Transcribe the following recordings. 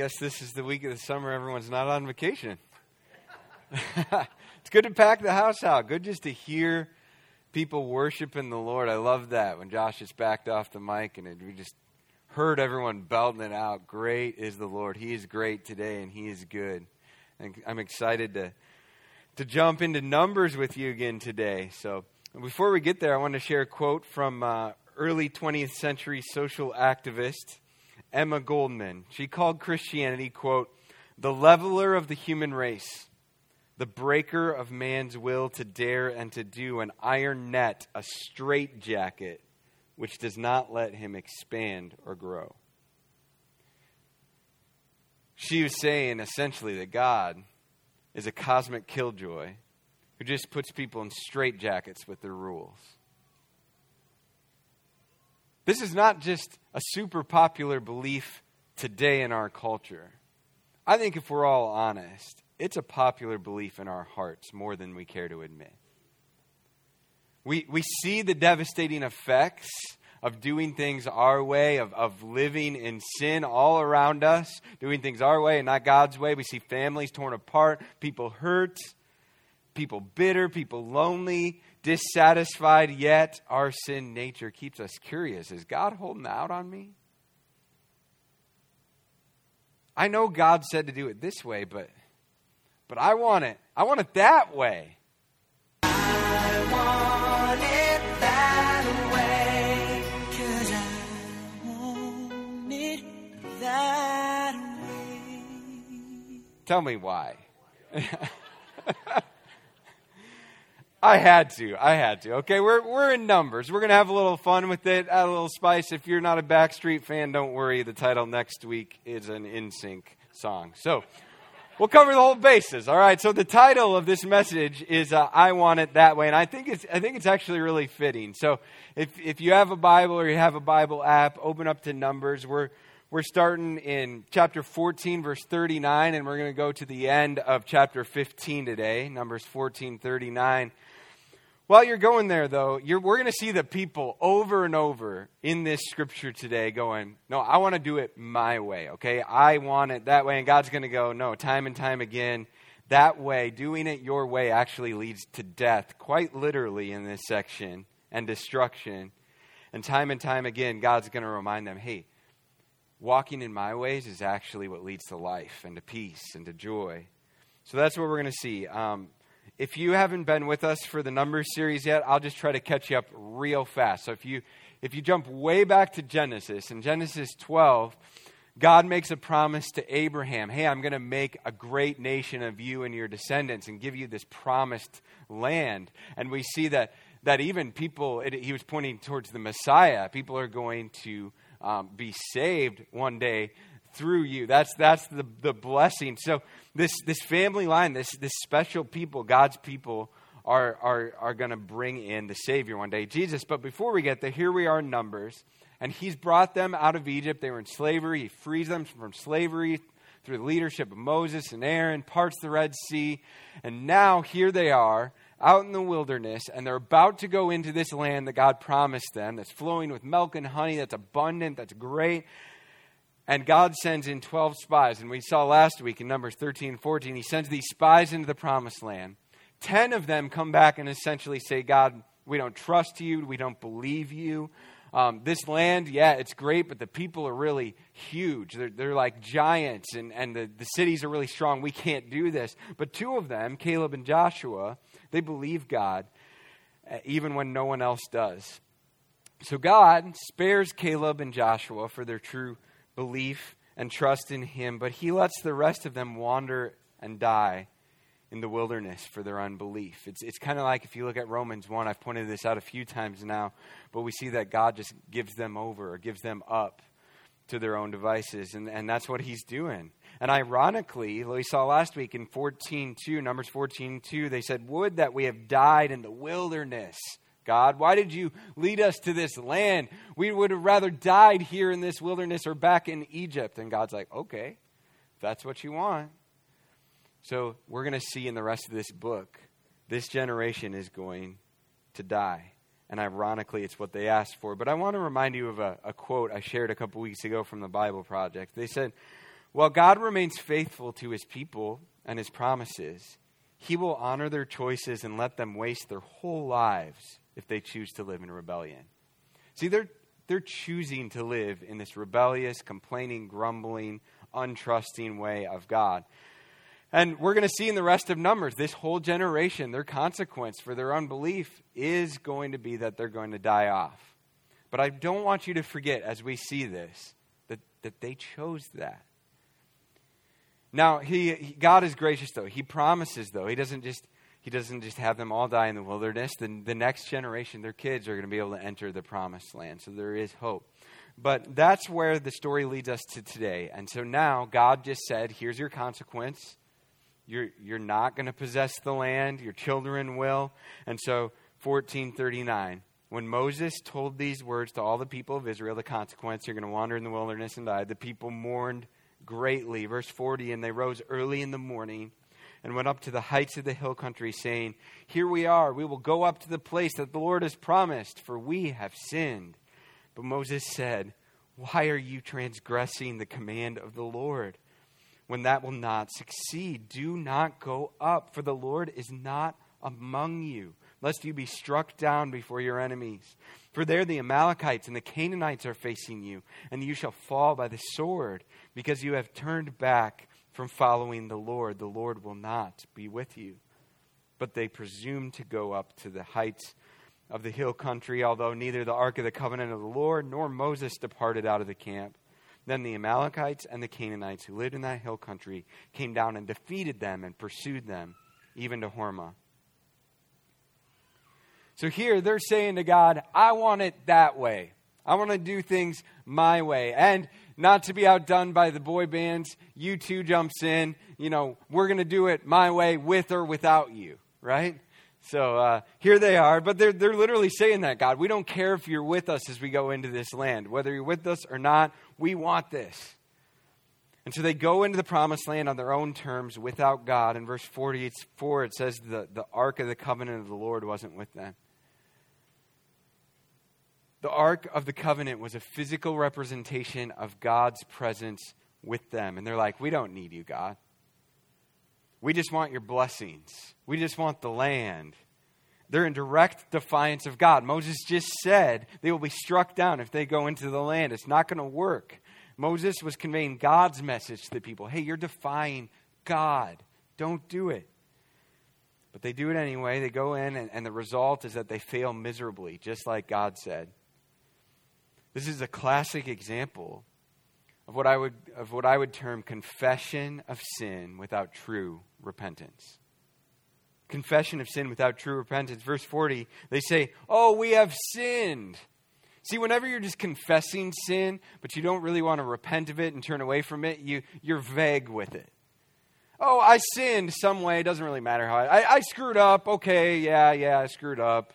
guess this is the week of the summer everyone's not on vacation. it's good to pack the house out. Good just to hear people worshiping the Lord. I love that when Josh just backed off the mic and it, we just heard everyone belting it out. Great is the Lord. He is great today and He is good. And I'm excited to to jump into numbers with you again today. So before we get there, I want to share a quote from uh, early 20th century social activist Emma Goldman. She called Christianity, quote, the leveler of the human race, the breaker of man's will to dare and to do, an iron net, a straitjacket, which does not let him expand or grow. She was saying essentially that God is a cosmic killjoy who just puts people in straitjackets with their rules. This is not just a super popular belief today in our culture. I think if we're all honest, it's a popular belief in our hearts more than we care to admit. We, we see the devastating effects of doing things our way, of, of living in sin all around us, doing things our way and not God's way. We see families torn apart, people hurt, people bitter, people lonely, dissatisfied, yet our sin nature keeps us curious. Is God holding out on me? I know God said to do it this way, but but I want it. I want it that way. Tell me why. I had to. I had to. Okay, we're, we're in numbers. We're going to have a little fun with it, add a little spice. If you're not a Backstreet fan, don't worry. The title next week is an NSYNC song. So we'll cover the whole bases. All right. So the title of this message is uh, "I Want It That Way," and I think it's I think it's actually really fitting. So if if you have a Bible or you have a Bible app, open up to Numbers. We're we're starting in chapter 14, verse 39, and we're going to go to the end of chapter 15 today, Numbers 14, 39. While you're going there, though, we're going to see the people over and over in this scripture today going, No, I want to do it my way, okay? I want it that way. And God's going to go, No, time and time again, that way, doing it your way actually leads to death, quite literally in this section, and destruction. And time and time again, God's going to remind them, Hey, walking in my ways is actually what leads to life and to peace and to joy. So that's what we're going to see. Um, if you haven't been with us for the Numbers series yet, I'll just try to catch you up real fast. So if you if you jump way back to Genesis, in Genesis 12, God makes a promise to Abraham Hey, I'm going to make a great nation of you and your descendants and give you this promised land. And we see that, that even people, it, he was pointing towards the Messiah, people are going to um, be saved one day through you. That's, that's the, the blessing. So, this, this family line, this, this special people, God's people, are, are, are going to bring in the Savior one day, Jesus. But before we get there, here we are in Numbers, and He's brought them out of Egypt. They were in slavery. He frees them from slavery through the leadership of Moses and Aaron, parts the Red Sea. And now here they are out in the wilderness, and they're about to go into this land that God promised them that's flowing with milk and honey, that's abundant, that's great. And God sends in 12 spies. And we saw last week in Numbers 13 and 14, He sends these spies into the promised land. Ten of them come back and essentially say, God, we don't trust you. We don't believe you. Um, this land, yeah, it's great, but the people are really huge. They're, they're like giants, and, and the, the cities are really strong. We can't do this. But two of them, Caleb and Joshua, they believe God, uh, even when no one else does. So God spares Caleb and Joshua for their true belief and trust in Him, but He lets the rest of them wander and die in the wilderness for their unbelief. It's, it's kind of like if you look at Romans 1, I've pointed this out a few times now, but we see that God just gives them over or gives them up to their own devices, and, and that's what He's doing. And ironically, we saw last week in 14.2, Numbers 14.2, they said, Would that we have died in the wilderness God? Why did you lead us to this land? We would have rather died here in this wilderness or back in Egypt. And God's like, okay, that's what you want. So we're going to see in the rest of this book, this generation is going to die. And ironically, it's what they asked for. But I want to remind you of a, a quote I shared a couple weeks ago from the Bible Project. They said, While God remains faithful to his people and his promises, he will honor their choices and let them waste their whole lives if they choose to live in rebellion. See, they're, they're choosing to live in this rebellious, complaining, grumbling, untrusting way of God. And we're going to see in the rest of Numbers, this whole generation, their consequence for their unbelief is going to be that they're going to die off. But I don't want you to forget as we see this that, that they chose that. Now, he, he, God is gracious though. He promises though. He doesn't just he doesn't just have them all die in the wilderness. The, the next generation, their kids, are going to be able to enter the promised land. So there is hope. But that's where the story leads us to today. And so now God just said, here's your consequence. You're, you're not going to possess the land, your children will. And so, 1439, when Moses told these words to all the people of Israel, the consequence, you're going to wander in the wilderness and die, the people mourned greatly. Verse 40, and they rose early in the morning and went up to the heights of the hill country, saying, Here we are, we will go up to the place that the Lord has promised, for we have sinned. But Moses said, Why are you transgressing the command of the Lord? When that will not succeed, do not go up, for the Lord is not among you, lest you be struck down before your enemies. For there the Amalekites and the Canaanites are facing you, and you shall fall by the sword, because you have turned back from following the Lord. The Lord will not be with you. But they presumed to go up to the heights of the hill country, although neither the ark of the covenant of the Lord nor Moses departed out of the camp. Then the Amalekites and the Canaanites who lived in that hill country came down and defeated them and pursued them, even to Hormah. So here they're saying to God, I want it that way. I want to do things my way. And not to be outdone by the boy bands, U2 jumps in. You know, we're going to do it my way with or without you, right? So uh, here they are, but they're, they're literally saying that, God, we don't care if you're with us as we go into this land. Whether you're with us or not, we want this. And so they go into the promised land on their own terms without God. In verse 44, it says the, the ark of the covenant of the Lord wasn't with them. The Ark of the Covenant was a physical representation of God's presence with them. And they're like, We don't need you, God. We just want your blessings. We just want the land. They're in direct defiance of God. Moses just said they will be struck down if they go into the land. It's not going to work. Moses was conveying God's message to the people hey, you're defying God. Don't do it. But they do it anyway. They go in, and, and the result is that they fail miserably, just like God said. This is a classic example of what I would, of what I would term confession of sin without true repentance. Confession of sin without true repentance. Verse 40, they say, Oh, we have sinned. See, whenever you're just confessing sin, but you don't really want to repent of it and turn away from it, you, you're vague with it. Oh, I sinned some way. It doesn't really matter how I, I, I screwed up. Okay, yeah, yeah, I screwed up.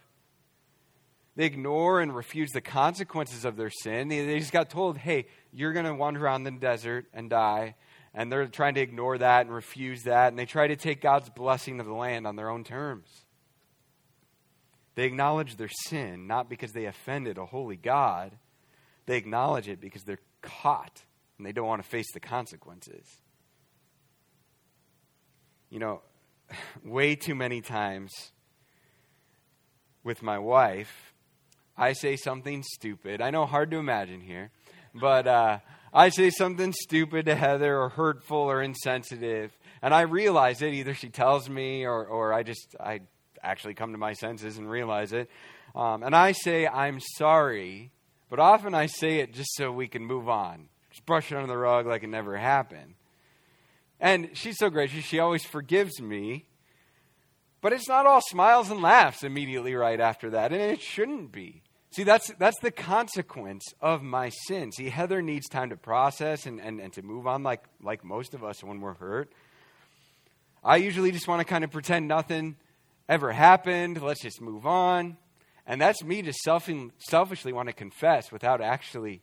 They ignore and refuse the consequences of their sin. They, just got told, hey, you're going to wander around the desert and die. And they're trying to ignore that and refuse that. And they try to take God's blessing of the land on their own terms. They acknowledge their sin, not because they offended a holy God. They acknowledge it because they're caught and they don't want to face the consequences. You know, way too many times with my wife, I say something stupid. I know, hard to imagine here, but uh, I say something stupid to Heather or hurtful or insensitive, and I realize it. Either she tells me or, or I just I actually come to my senses and realize it. Um, and I say I'm sorry, but often I say it just so we can move on, just brush it under the rug like it never happened. And she's so gracious; she always forgives me. But it's not all smiles and laughs immediately right after that, and it shouldn't be. See, that's, that's the consequence of my sin. See, Heather needs time to process and, and, and to move on like, like most of us when we're hurt. I usually just want to kind of pretend nothing ever happened. Let's just move on. And that's me just self- selfishly want to confess without actually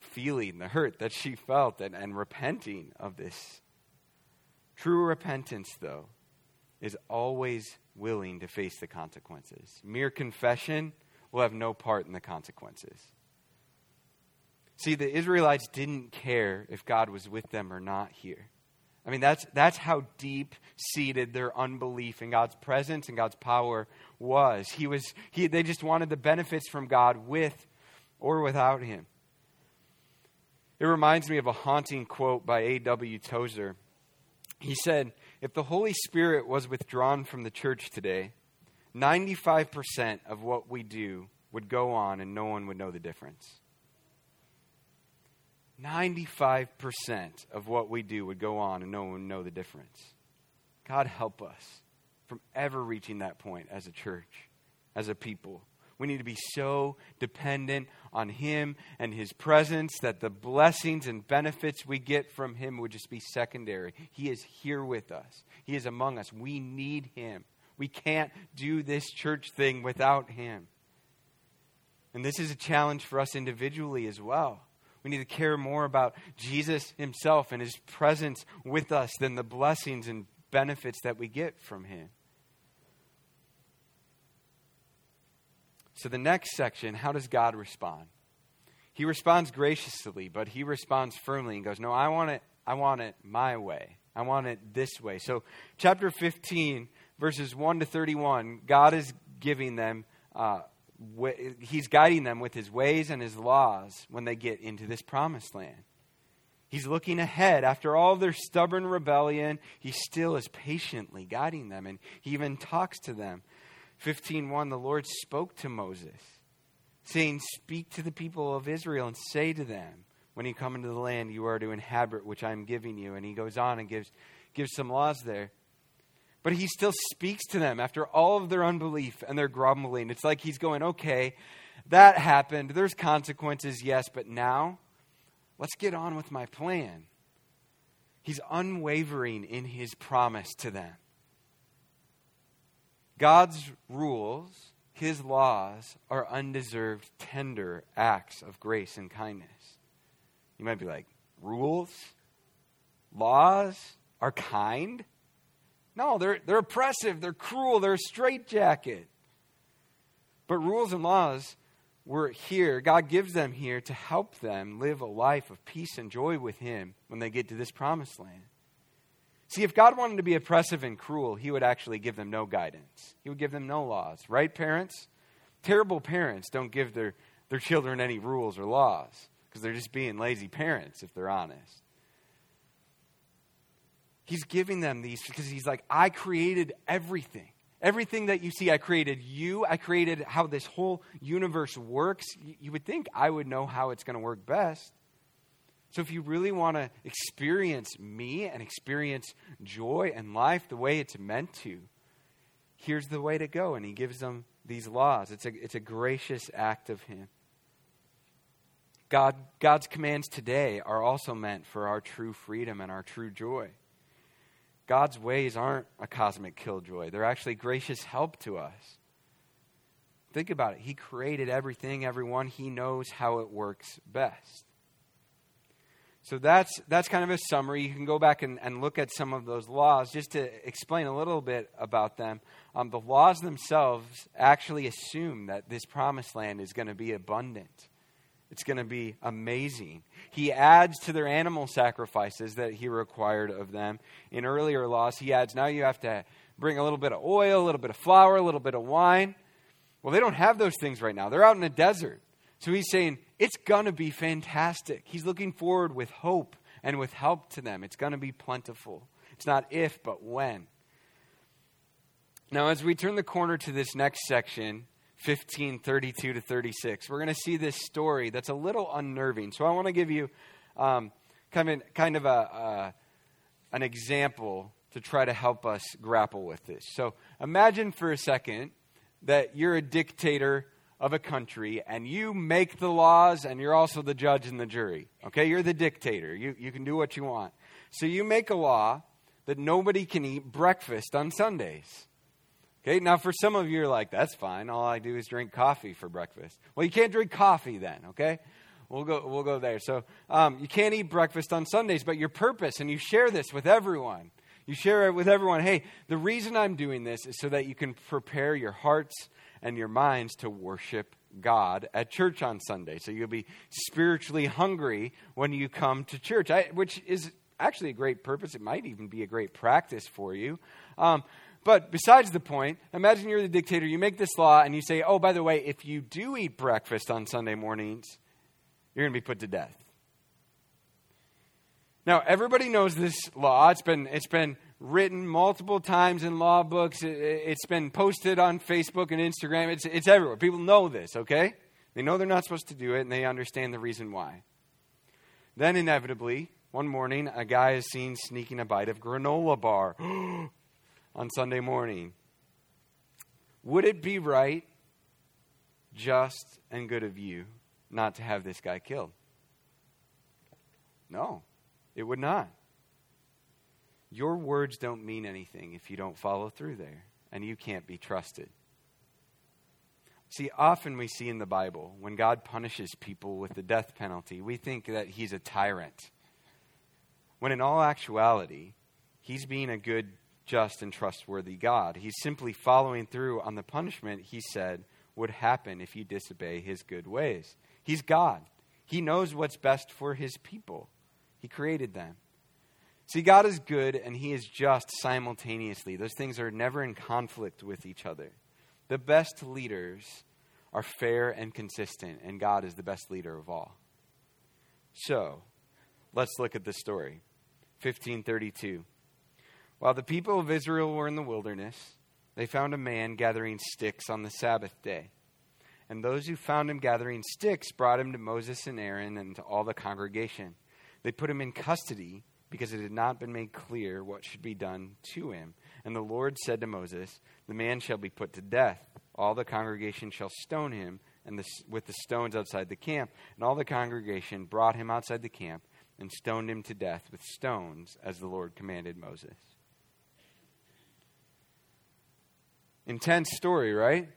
feeling the hurt that she felt and, and repenting of this. True repentance, though, is always willing to face the consequences. Mere confession will have no part in the consequences. See, the Israelites didn't care if God was with them or not here. I mean, that's, that's how deep seated their unbelief in God's presence and God's power was. He was he, they just wanted the benefits from God with or without Him. It reminds me of a haunting quote by A.W. Tozer. He said, If the Holy Spirit was withdrawn from the church today, 95% of what we do would go on and no one would know the difference. 95% of what we do would go on and no one would know the difference. God help us from ever reaching that point as a church, as a people. We need to be so dependent on Him and His presence that the blessings and benefits we get from Him would just be secondary. He is here with us, He is among us. We need Him. We can't do this church thing without Him. And this is a challenge for us individually as well. We need to care more about Jesus himself and his presence with us than the blessings and benefits that we get from him. So, the next section how does God respond? He responds graciously, but he responds firmly and goes, No, I want it, I want it my way. I want it this way. So, chapter 15, verses 1 to 31, God is giving them uh, he's guiding them with his ways and his laws when they get into this promised land. He's looking ahead. After all their stubborn rebellion, he still is patiently guiding them, and he even talks to them. 15:1 The Lord spoke to Moses, saying, "Speak to the people of Israel and say to them, when you come into the land you are to inhabit, which I am giving you." And he goes on and gives gives some laws there. But he still speaks to them after all of their unbelief and their grumbling. It's like he's going, okay, that happened. There's consequences, yes, but now let's get on with my plan. He's unwavering in his promise to them. God's rules, his laws, are undeserved, tender acts of grace and kindness. You might be like, rules? Laws are kind? No, they're, they're oppressive, they're cruel, they're a straitjacket. But rules and laws were here, God gives them here to help them live a life of peace and joy with Him when they get to this promised land. See, if God wanted to be oppressive and cruel, He would actually give them no guidance. He would give them no laws. Right, parents? Terrible parents don't give their, their children any rules or laws because they're just being lazy parents, if they're honest. He's giving them these because he's like, I created everything. Everything that you see, I created you. I created how this whole universe works. You would think I would know how it's going to work best. So, if you really want to experience me and experience joy and life the way it's meant to, here's the way to go. And he gives them these laws. It's a, it's a gracious act of him. God, God's commands today are also meant for our true freedom and our true joy. God's ways aren't a cosmic killjoy, they're actually gracious help to us. Think about it. He created everything, everyone. He knows how it works best. So that's, that's kind of a summary. You can go back and, and look at some of those laws just to explain a little bit about them. Um, the laws themselves actually assume that this promised land is going to be abundant. It's going to be amazing. He adds to their animal sacrifices that he required of them. In earlier laws, he adds now you have to bring a little bit of oil, a little bit of flour, a little bit of wine. Well, they don't have those things right now. They're out in the desert. So he's saying it's going to be fantastic. He's looking forward with hope and with help to them. It's going to be plentiful. It's not if, but when. Now, as we turn the corner to this next section, 15, 32 to 36. We're going to see this story that's a little unnerving. So I want to give you um, kind of, kind of a, an example to try to help us grapple with this. So imagine for a second that you're a dictator of a country and you make the laws and you're also the judge and the jury. Okay, you're the dictator. You, you can do what you want. So you make a law that nobody can eat breakfast on Sundays. Okay, now for some of you, you're like, that's fine. All I do is drink coffee for breakfast. Well, you can't drink coffee then, okay? We'll go, we'll go there. So um, you can't eat breakfast on Sundays, but your purpose, and you share this with everyone. You share it with everyone. Hey, the reason I'm doing this is so that you can prepare your hearts and your minds to worship God at church on Sunday. So you'll be spiritually hungry when you come to church, I, which is actually a great purpose. It might even be a great practice for you. Um, but besides the point, imagine you're the dictator, you make this law, and you say, oh, by the way, if you do eat breakfast on Sunday mornings, you're going to be put to death. Now, everybody knows this law. It's been, it's been written multiple times in law books. It, has been posted on Facebook and Instagram. It's, it's everywhere. People know this, okay? They know they're not supposed to do it, and they understand the reason why. Then, inevitably, one morning, a guy is seen sneaking a bite of granola bar on Sunday morning. Would it be right, just, and good of you not to have this guy killed? No, it would not. Your words don't mean anything if you don't follow through there, and you can't be trusted. See, often we see in the Bible, when God punishes people with the death penalty, we think that he's a tyrant. When in all actuality, he's being a good, just, and trustworthy God. He's simply following through on the punishment he said would happen if you disobey his good ways. He's God. He knows what's best for his people. He created them. See, God is good and he is just simultaneously. Those things are never in conflict with each other. The best leaders are fair and consistent, and God is the best leader of all. So, let's look at the story. 1532. While the people of Israel were in the wilderness, they found a man gathering sticks on the Sabbath day. And those who found him gathering sticks brought him to Moses and Aaron and to all the congregation. They put him in custody because it had not been made clear what should be done to him. And the Lord said to Moses, The man shall be put to death. All the congregation shall stone him and the, with the stones outside the camp. And all the congregation brought him outside the camp and stoned him to death with stones, as the Lord commanded Moses. Intense story, right?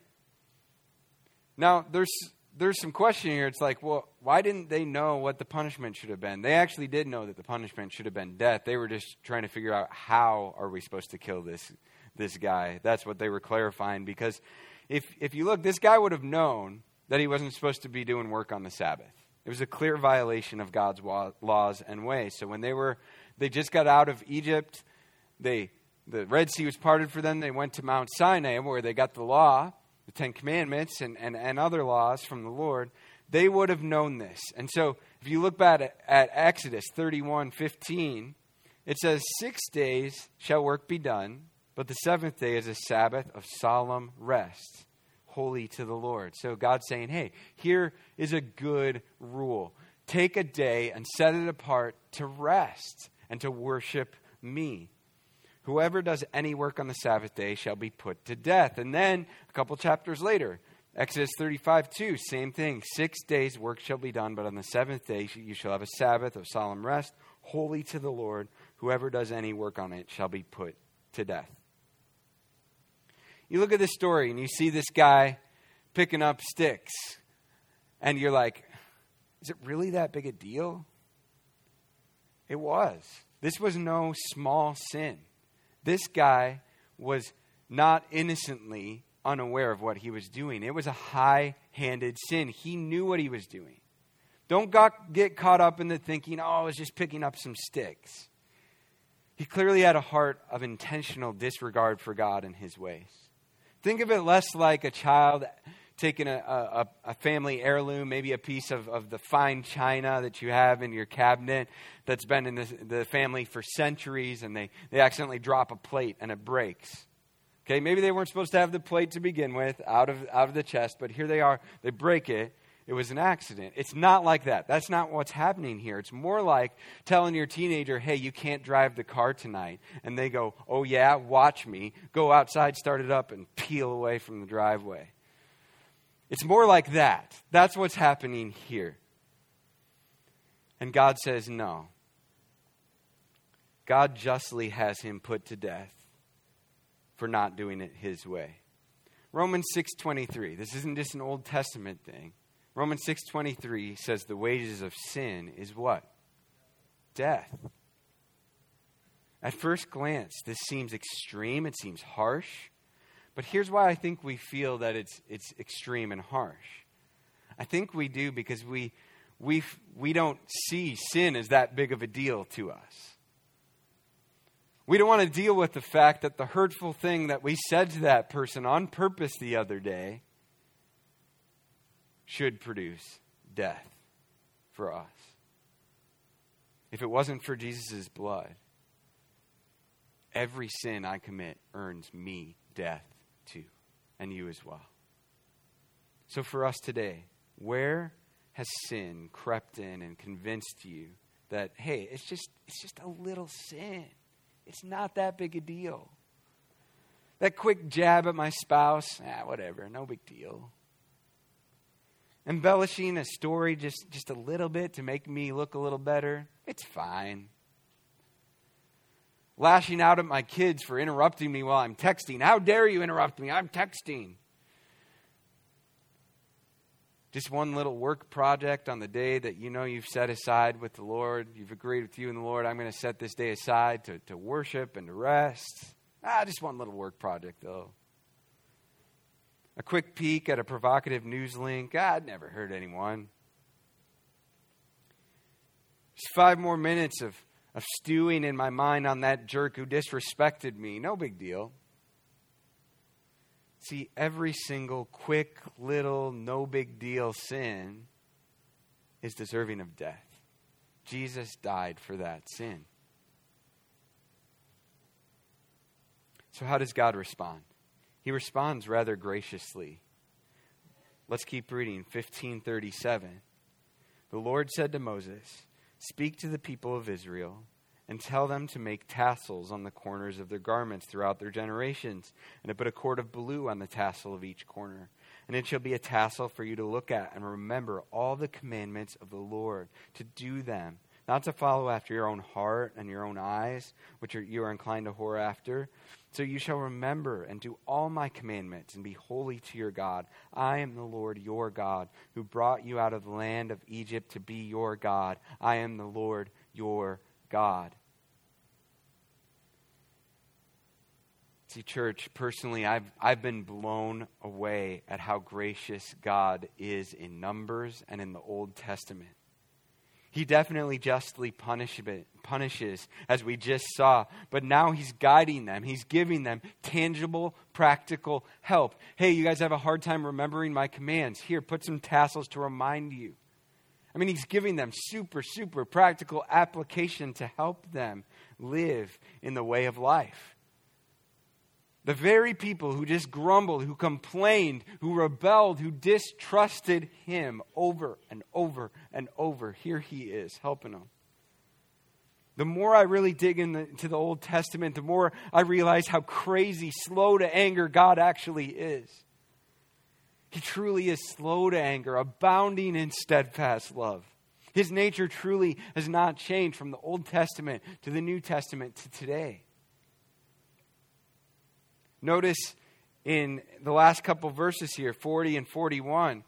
Now, there's there's some question here. It's like, well, why didn't they know what the punishment should have been? They actually did know that the punishment should have been death. They were just trying to figure out how are we supposed to kill this this guy. That's what they were clarifying because if if you look, this guy would have known that he wasn't supposed to be doing work on the Sabbath. It was a clear violation of God's laws and ways. So when they were they just got out of Egypt, they the Red Sea was parted for them. They went to Mount Sinai where they got the law, the Ten Commandments, and, and, and other laws from the Lord. They would have known this. And so if you look back at, at Exodus 31 15, it says, Six days shall work be done, but the seventh day is a Sabbath of solemn rest, holy to the Lord. So God's saying, hey, here is a good rule. Take a day and set it apart to rest and to worship me. Whoever does any work on the Sabbath day shall be put to death. And then a couple chapters later, Exodus 35, 2, same thing. Six days work shall be done, but on the seventh day you shall have a Sabbath of solemn rest, holy to the Lord. Whoever does any work on it shall be put to death. You look at this story and you see this guy picking up sticks, and you're like, is it really that big a deal? It was. This was no small sin. This guy was not innocently unaware of what he was doing. It was a high handed sin. He knew what he was doing. Don't got, get caught up in the thinking, oh, I was just picking up some sticks. He clearly had a heart of intentional disregard for God and his ways. Think of it less like a child taking a, a, a, family heirloom, maybe a piece of, of the fine china that you have in your cabinet that's been in the, the family for centuries, and they, they accidentally drop a plate and it breaks. Okay, maybe they weren't supposed to have the plate to begin with out of, out of the chest, but here they are. They break it. It was an accident. It's not like that. That's not what's happening here. It's more like telling your teenager, hey, you can't drive the car tonight. And they go, oh, yeah, watch me. Go outside, start it up, and peel away from the driveway. It's more like that. That's what's happening here. And God says, no. God justly has him put to death for not doing it his way. Romans 6:23. This isn't just an Old Testament thing. Romans 6:23 says the wages of sin is what? Death. At first glance, this seems extreme, it seems harsh. But here's why I think we feel that it's, it's extreme and harsh. I think we do because we, we, we don't see sin as that big of a deal to us. We don't want to deal with the fact that the hurtful thing that we said to that person on purpose the other day should produce death for us. If it wasn't for Jesus' blood, every sin I commit earns me death and you as well. So for us today, where has sin crept in and convinced you that, hey, it's just, it's just a little sin? It's not that big a deal. That quick jab at my spouse, ah, whatever, no big deal. Embellishing a story just, just a little bit to make me look a little better, it's fine. Lashing out at my kids for interrupting me while I'm texting. How dare you interrupt me? I'm texting. Just one little work project on the day that you know you've set aside with the Lord. You've agreed with you and the Lord. I'm going to set this day aside to, to worship and to rest. Ah, just one little work project, though. A quick peek at a provocative news link. Ah, I'd never hurt anyone. Just five more minutes of, of stewing in my mind on that jerk who disrespected me. No big deal. See, every single quick, little, no big deal sin is deserving of death. Jesus died for that sin. So, how does God respond? He responds rather graciously. Let's keep reading 1537. The Lord said to Moses, Speak to the people of Israel and tell them to make tassels on the corners of their garments throughout their generations, and to put a cord of blue on the tassel of each corner. And it shall be a tassel for you to look at and remember all the commandments of the Lord, to do them, not to follow after your own heart and your own eyes, which are, you are inclined to whore after. So you shall remember and do all my commandments and be holy to your God. I am the Lord your God, who brought you out of the land of Egypt to be your God. I am the Lord your God. See, church, personally, I've, I've been blown away at how gracious God is in Numbers and in the Old Testament. He definitely justly punishes, as we just saw, but now he's guiding them. He's giving them tangible, practical help. Hey, you guys have a hard time remembering my commands. Here, put some tassels to remind you. I mean, he's giving them super, super practical application to help them live in the way of life. The very people who just grumbled, who complained, who rebelled, who distrusted him over and over and over, here he is helping them. The more I really dig into the Old Testament, the more I realize how crazy, slow to anger God actually is. He truly is slow to anger, abounding in steadfast love. His nature truly has not changed from the Old Testament to the New Testament to today. Notice in the last couple verses here, 40 and 41,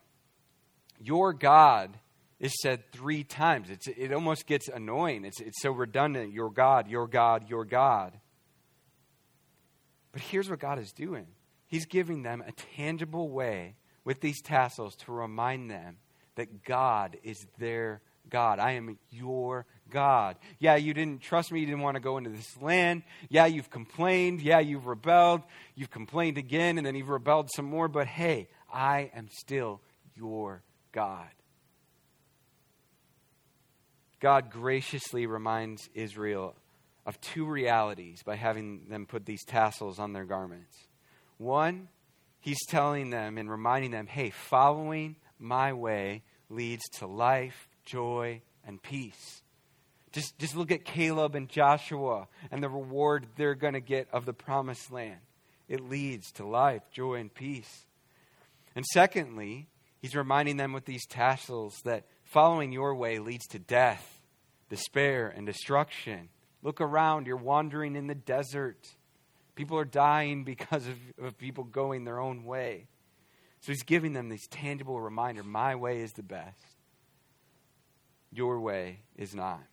your God is said three times. It's, it almost gets annoying. It's, it's so redundant. Your God, your God, your God. But here's what God is doing He's giving them a tangible way with these tassels to remind them that God is their God. I am your God. Yeah, you didn't trust me. You didn't want to go into this land. Yeah, you've complained. Yeah, you've rebelled. You've complained again, and then you've rebelled some more. But hey, I am still your God. God graciously reminds Israel of two realities by having them put these tassels on their garments. One, He's telling them and reminding them hey, following my way leads to life, joy, and peace. Just, just look at Caleb and Joshua and the reward they're going to get of the promised land. It leads to life, joy, and peace. And secondly, he's reminding them with these tassels that following your way leads to death, despair, and destruction. Look around, you're wandering in the desert. People are dying because of, of people going their own way. So he's giving them this tangible reminder my way is the best, your way is not.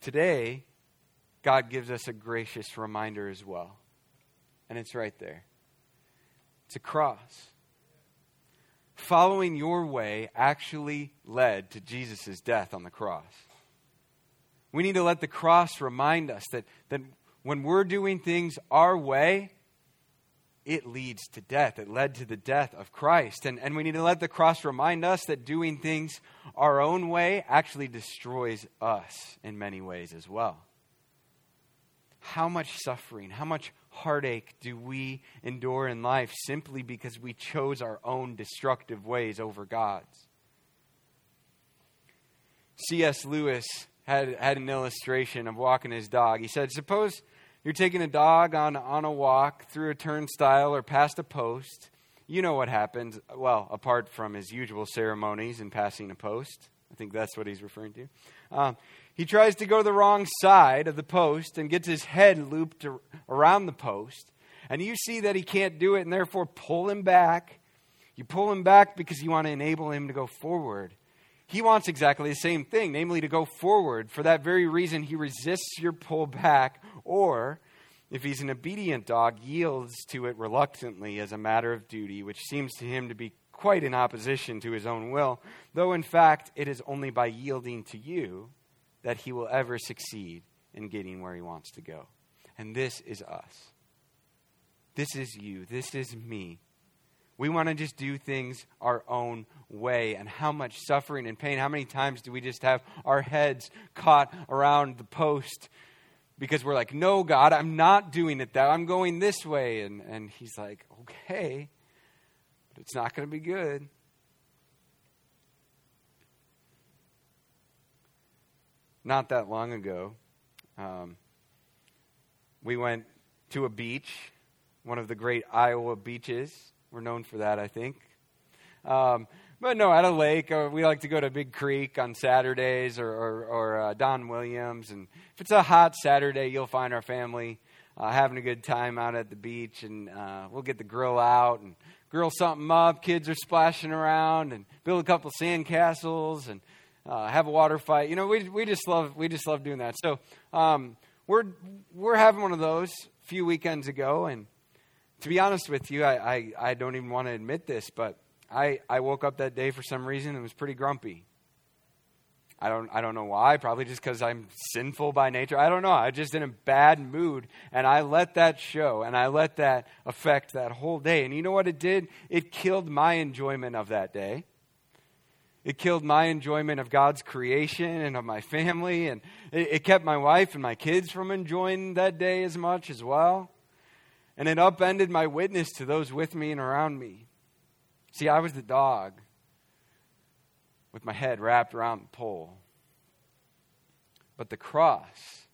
Today, God gives us a gracious reminder as well. And it's right there it's a cross. Following your way actually led to Jesus' death on the cross. We need to let the cross remind us that, that when we're doing things our way, it leads to death. It led to the death of Christ. And, and we need to let the cross remind us that doing things our own way actually destroys us in many ways as well. How much suffering, how much heartache do we endure in life simply because we chose our own destructive ways over God's? C.S. Lewis had, had an illustration of walking his dog. He said, Suppose you're taking a dog on, on a walk through a turnstile or past a post. You know what happens, well, apart from his usual ceremonies in passing a post. I think that's what he's referring to. Um, he tries to go to the wrong side of the post and gets his head looped around the post. And you see that he can't do it and therefore pull him back. You pull him back because you want to enable him to go forward. He wants exactly the same thing, namely to go forward. For that very reason, he resists your pull back or, if he's an obedient dog, yields to it reluctantly as a matter of duty, which seems to him to be quite in opposition to his own will, though in fact it is only by yielding to you that he will ever succeed in getting where he wants to go. And this is us. This is you. This is me. We want to just do things our own way. And how much suffering and pain, how many times do we just have our heads caught around the post because we're like, no, God, I'm not doing it that. I'm going this way. And, and he's like, okay, it's not going to be good. Not that long ago, um, we went to a beach, one of the great Iowa beaches. We're known for that, I think. Um, but no, at a lake, or we like to go to Big Creek on Saturdays or, or, or uh, Don Williams. And if it's a hot Saturday, you'll find our family uh, having a good time out at the beach. And uh, we'll get the grill out and grill something up. Kids are splashing around and build a couple sandcastles and uh, have a water fight. You know, we, we, just love, we just love doing that. So um, we're, we're having one of those a few weekends ago. And to be honest with you, I, I, I don't even want to admit this, but I, I woke up that day for some reason and was pretty grumpy. I don't, I don't know why. Probably just because I'm sinful by nature. I don't know. I just in a bad mood. And I let that show and I let that affect that whole day. And you know what it did? It killed my enjoyment of that day. It killed my enjoyment of God's creation and of my family. And it, it kept my wife and my kids from enjoying that day as much as well. And it upended my witness to those with me and around me. See, I was the dog with my head wrapped around the pole. But the cross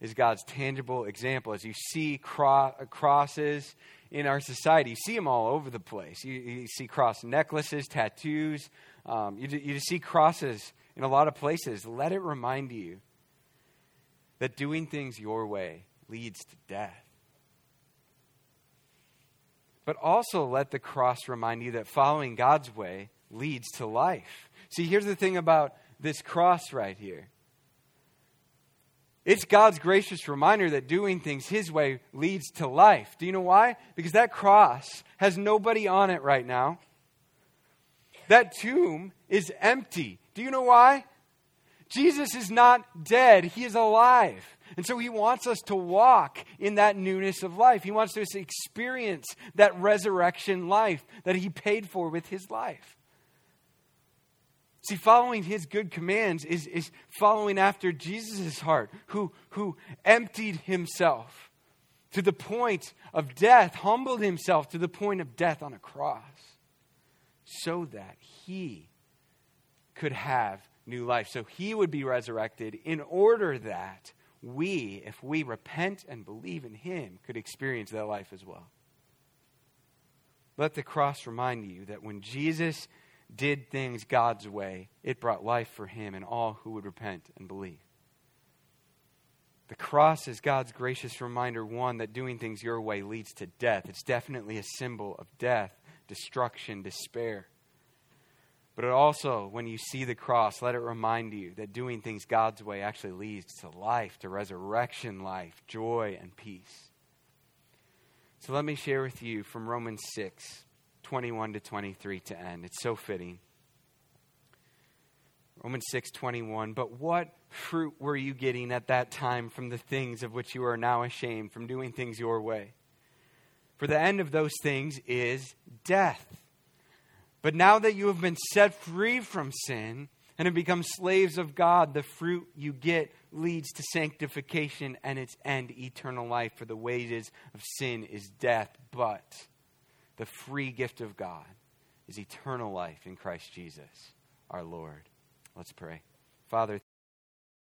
is God's tangible example. As you see cro- crosses in our society, you see them all over the place. You, you see cross necklaces, tattoos. Um, you, you see crosses in a lot of places. Let it remind you that doing things your way leads to death. But also let the cross remind you that following God's way leads to life. See, here's the thing about this cross right here it's God's gracious reminder that doing things His way leads to life. Do you know why? Because that cross has nobody on it right now. That tomb is empty. Do you know why? Jesus is not dead, He is alive. And so he wants us to walk in that newness of life. He wants us to experience that resurrection life that he paid for with his life. See, following his good commands is, is following after Jesus' heart, who, who emptied himself to the point of death, humbled himself to the point of death on a cross, so that he could have new life. So he would be resurrected in order that we, if we repent and believe in Him, could experience that life as well. Let the cross remind you that when Jesus did things God's way, it brought life for Him and all who would repent and believe. The cross is God's gracious reminder, one, that doing things your way leads to death. It's definitely a symbol of death, destruction, despair. But it also, when you see the cross, let it remind you that doing things God's way actually leads to life, to resurrection life, joy, and peace. So let me share with you from Romans 6. 21 to 23 to end. It's so fitting. Romans 6:21 But what fruit were you getting at that time from the things of which you are now ashamed from doing things your way For the end of those things is death But now that you have been set free from sin and have become slaves of God the fruit you get leads to sanctification and its end eternal life for the wages of sin is death but the free gift of God is eternal life in Christ Jesus our Lord Let's pray. Father,